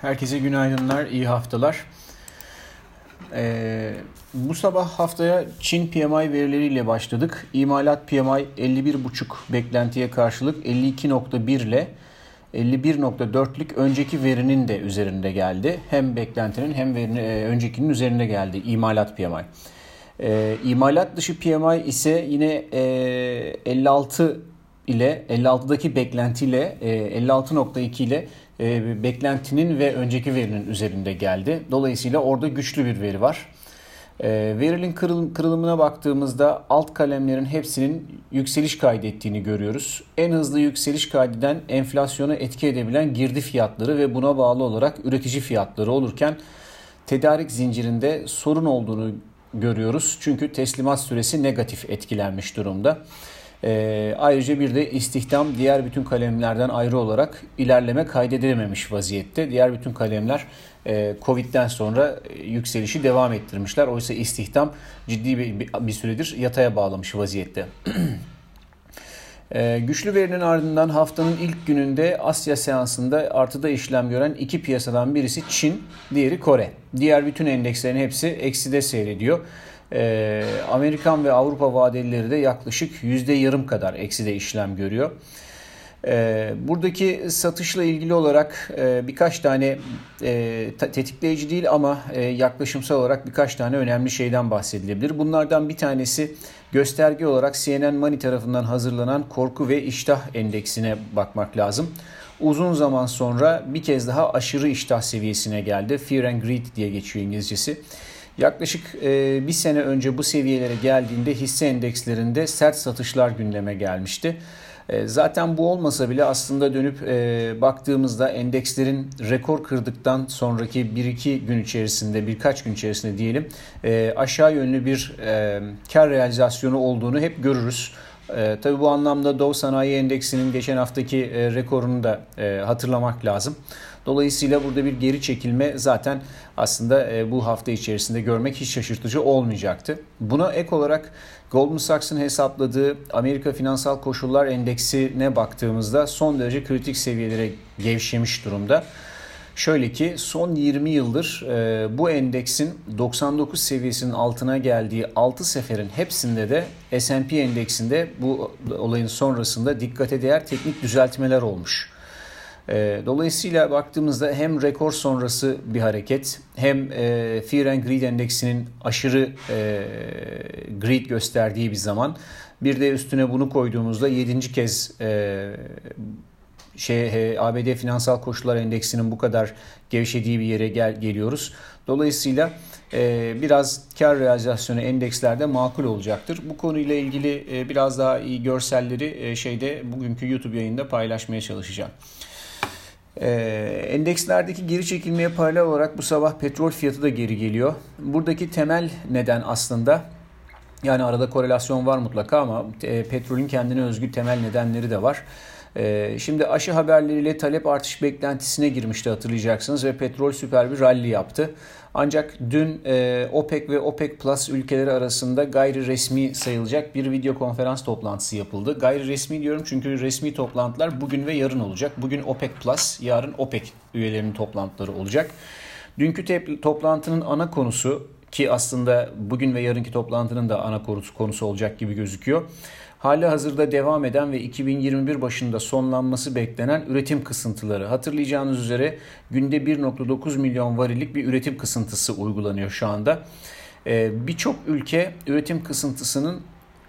Herkese günaydınlar, iyi haftalar. Ee, bu sabah haftaya Çin PMI verileriyle başladık. İmalat PMI 51.5 beklentiye karşılık 52.1 ile 51.4'lük önceki verinin de üzerinde geldi. Hem beklentinin hem verinin, e, öncekinin üzerinde geldi imalat PMI. E, imalat dışı PMI ise yine e, 56 ile 56'daki beklentiyle e, 56.2 ile e, beklentinin ve önceki verinin üzerinde geldi. Dolayısıyla orada güçlü bir veri var. E, verinin kırıl, kırılımına baktığımızda alt kalemlerin hepsinin yükseliş kaydettiğini görüyoruz. En hızlı yükseliş kaydeden enflasyona etki edebilen girdi fiyatları ve buna bağlı olarak üretici fiyatları olurken tedarik zincirinde sorun olduğunu görüyoruz. Çünkü teslimat süresi negatif etkilenmiş durumda. E, ayrıca bir de istihdam diğer bütün kalemlerden ayrı olarak ilerleme kaydedilememiş vaziyette. Diğer bütün kalemler e, Covid'den sonra yükselişi devam ettirmişler. Oysa istihdam ciddi bir, bir süredir yataya bağlamış vaziyette. Ee, güçlü verinin ardından haftanın ilk gününde Asya seansında artıda işlem gören iki piyasadan birisi Çin, diğeri Kore. Diğer bütün endekslerin hepsi ekside seyrediyor. Ee, Amerikan ve Avrupa vadelileri de yaklaşık yüzde yarım kadar ekside işlem görüyor. Ee, buradaki satışla ilgili olarak e, birkaç tane e, tetikleyici değil ama e, yaklaşımsal olarak birkaç tane önemli şeyden bahsedilebilir. Bunlardan bir tanesi gösterge olarak CNN Money tarafından hazırlanan korku ve iştah endeksine bakmak lazım. Uzun zaman sonra bir kez daha aşırı iştah seviyesine geldi. Fear and Greed diye geçiyor İngilizcesi. Yaklaşık e, bir sene önce bu seviyelere geldiğinde hisse endekslerinde sert satışlar gündeme gelmişti. E, zaten bu olmasa bile aslında dönüp e, baktığımızda endekslerin rekor kırdıktan sonraki 1-2 gün içerisinde birkaç gün içerisinde diyelim e, aşağı yönlü bir e, kar realizasyonu olduğunu hep görürüz. E, tabii bu anlamda Dow Sanayi Endeksinin geçen haftaki e, rekorunu da e, hatırlamak lazım. Dolayısıyla burada bir geri çekilme zaten aslında e, bu hafta içerisinde görmek hiç şaşırtıcı olmayacaktı. Buna ek olarak Goldman Sachs'ın hesapladığı Amerika Finansal Koşullar Endeksine baktığımızda son derece kritik seviyelere gevşemiş durumda. Şöyle ki son 20 yıldır e, bu endeksin 99 seviyesinin altına geldiği 6 seferin hepsinde de S&P endeksinde bu olayın sonrasında dikkate değer teknik düzeltmeler olmuş. E, dolayısıyla baktığımızda hem rekor sonrası bir hareket hem e, Fear and Greed endeksinin aşırı e, greed gösterdiği bir zaman bir de üstüne bunu koyduğumuzda 7. kez e, şey ABD Finansal Koşullar Endeksinin bu kadar gevşediği bir yere gel, geliyoruz. Dolayısıyla e, biraz kar realizasyonu endekslerde makul olacaktır. Bu konuyla ilgili e, biraz daha iyi görselleri e, şeyde bugünkü YouTube yayında paylaşmaya çalışacağım. E, endekslerdeki geri çekilmeye paralel olarak bu sabah petrol fiyatı da geri geliyor. Buradaki temel neden aslında yani arada korelasyon var mutlaka ama e, petrolün kendine özgü temel nedenleri de var. Ee, şimdi aşı haberleriyle talep artış beklentisine girmişti hatırlayacaksınız ve petrol süper bir rally yaptı. Ancak dün e, OPEC ve OPEC Plus ülkeleri arasında gayri resmi sayılacak bir video konferans toplantısı yapıldı. Gayri resmi diyorum çünkü resmi toplantılar bugün ve yarın olacak. Bugün OPEC Plus, yarın OPEC üyelerinin toplantıları olacak. Dünkü toplantının ana konusu ki aslında bugün ve yarınki toplantının da ana konusu olacak gibi gözüküyor hali hazırda devam eden ve 2021 başında sonlanması beklenen üretim kısıntıları. Hatırlayacağınız üzere günde 1.9 milyon varillik bir üretim kısıntısı uygulanıyor şu anda. Ee, birçok ülke üretim kısıntısının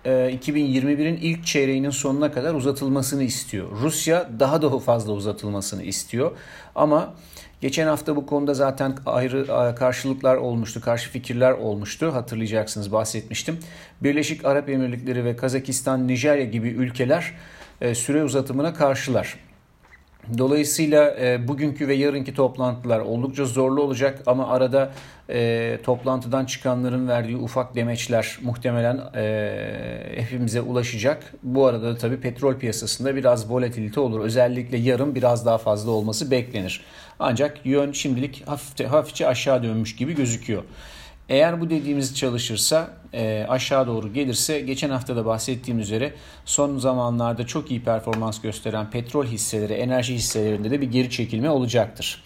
2021'in e, ilk çeyreğinin sonuna kadar uzatılmasını istiyor. Rusya daha da fazla uzatılmasını istiyor. Ama Geçen hafta bu konuda zaten ayrı karşılıklar olmuştu, karşı fikirler olmuştu. Hatırlayacaksınız bahsetmiştim. Birleşik Arap Emirlikleri ve Kazakistan, Nijerya gibi ülkeler e, süre uzatımına karşılar. Dolayısıyla e, bugünkü ve yarınki toplantılar oldukça zorlu olacak ama arada e, toplantıdan çıkanların verdiği ufak demeçler muhtemelen e, hepimize ulaşacak. Bu arada da tabii petrol piyasasında biraz volatilite olur. Özellikle yarın biraz daha fazla olması beklenir. Ancak yön şimdilik hafifçe, hafifçe aşağı dönmüş gibi gözüküyor. Eğer bu dediğimiz çalışırsa e, aşağı doğru gelirse geçen hafta da bahsettiğim üzere son zamanlarda çok iyi performans gösteren petrol hisseleri, enerji hisselerinde de bir geri çekilme olacaktır.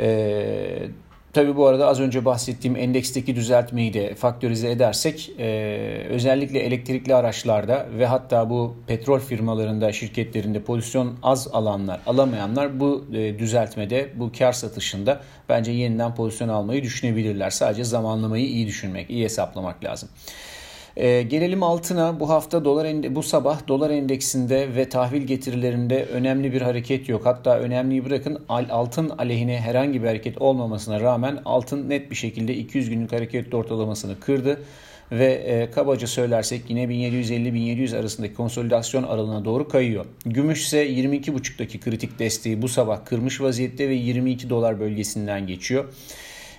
E, Tabii bu arada az önce bahsettiğim endeksteki düzeltmeyi de faktörize edersek e, özellikle elektrikli araçlarda ve hatta bu petrol firmalarında, şirketlerinde pozisyon az alanlar, alamayanlar bu e, düzeltmede, bu kar satışında bence yeniden pozisyon almayı düşünebilirler. Sadece zamanlamayı iyi düşünmek, iyi hesaplamak lazım. E, gelelim altına. Bu hafta dolar bu sabah dolar endeksinde ve tahvil getirilerinde önemli bir hareket yok. Hatta önemliyi bırakın altın aleyhine herhangi bir hareket olmamasına rağmen altın net bir şekilde 200 günlük hareket ortalamasını kırdı ve e, kabaca söylersek yine 1750-1700 arasındaki konsolidasyon aralığına doğru kayıyor. Gümüş ise 22.5'taki kritik desteği bu sabah kırmış vaziyette ve 22 dolar bölgesinden geçiyor.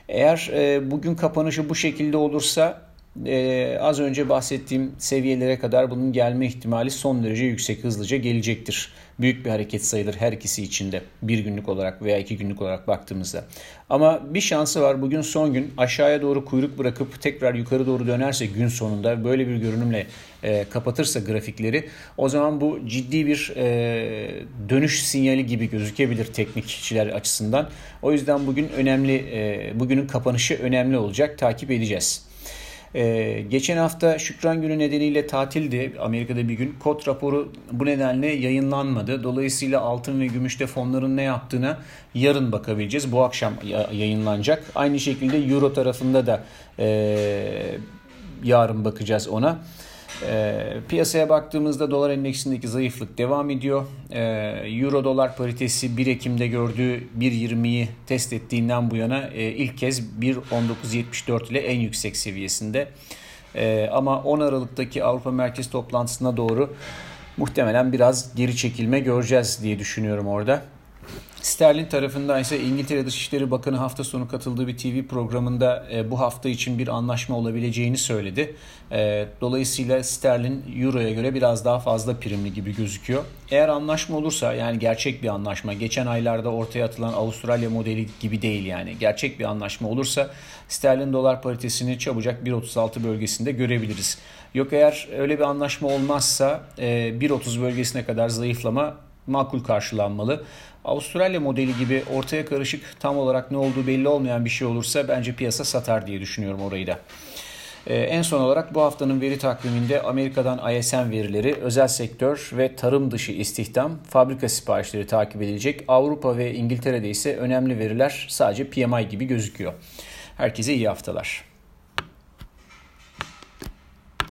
Eğer e, bugün kapanışı bu şekilde olursa e, az önce bahsettiğim seviyelere kadar bunun gelme ihtimali son derece yüksek, hızlıca gelecektir. Büyük bir hareket sayılır her ikisi içinde bir günlük olarak veya iki günlük olarak baktığımızda. Ama bir şansı var bugün son gün aşağıya doğru kuyruk bırakıp tekrar yukarı doğru dönerse gün sonunda böyle bir görünümle e, kapatırsa grafikleri o zaman bu ciddi bir e, dönüş sinyali gibi gözükebilir teknikçiler açısından. O yüzden bugün önemli, e, bugünün kapanışı önemli olacak takip edeceğiz. Ee, geçen hafta Şükran Günü nedeniyle tatildi. Amerika'da bir gün. Kod raporu bu nedenle yayınlanmadı. Dolayısıyla altın ve gümüşte fonların ne yaptığına yarın bakabileceğiz. Bu akşam yayınlanacak. Aynı şekilde Euro tarafında da e, yarın bakacağız ona. E, piyasaya baktığımızda dolar endeksindeki zayıflık devam ediyor. E, Euro dolar paritesi 1 Ekim'de gördüğü 1.20'yi test ettiğinden bu yana e, ilk kez 1.1974 ile en yüksek seviyesinde. E, ama 10 Aralık'taki Avrupa Merkez toplantısına doğru muhtemelen biraz geri çekilme göreceğiz diye düşünüyorum orada. Sterlin tarafından ise İngiltere Dışişleri Bakanı hafta sonu katıldığı bir TV programında e, bu hafta için bir anlaşma olabileceğini söyledi. E, dolayısıyla sterlin euroya göre biraz daha fazla primli gibi gözüküyor. Eğer anlaşma olursa yani gerçek bir anlaşma geçen aylarda ortaya atılan Avustralya modeli gibi değil yani gerçek bir anlaşma olursa sterlin dolar paritesini çabucak 1.36 bölgesinde görebiliriz. Yok eğer öyle bir anlaşma olmazsa 1.30 e, bölgesine kadar zayıflama makul karşılanmalı. Avustralya modeli gibi ortaya karışık tam olarak ne olduğu belli olmayan bir şey olursa bence piyasa satar diye düşünüyorum orayı da. Ee, en son olarak bu haftanın veri takviminde Amerika'dan ISM verileri, özel sektör ve tarım dışı istihdam, fabrika siparişleri takip edilecek. Avrupa ve İngiltere'de ise önemli veriler sadece PMI gibi gözüküyor. Herkese iyi haftalar.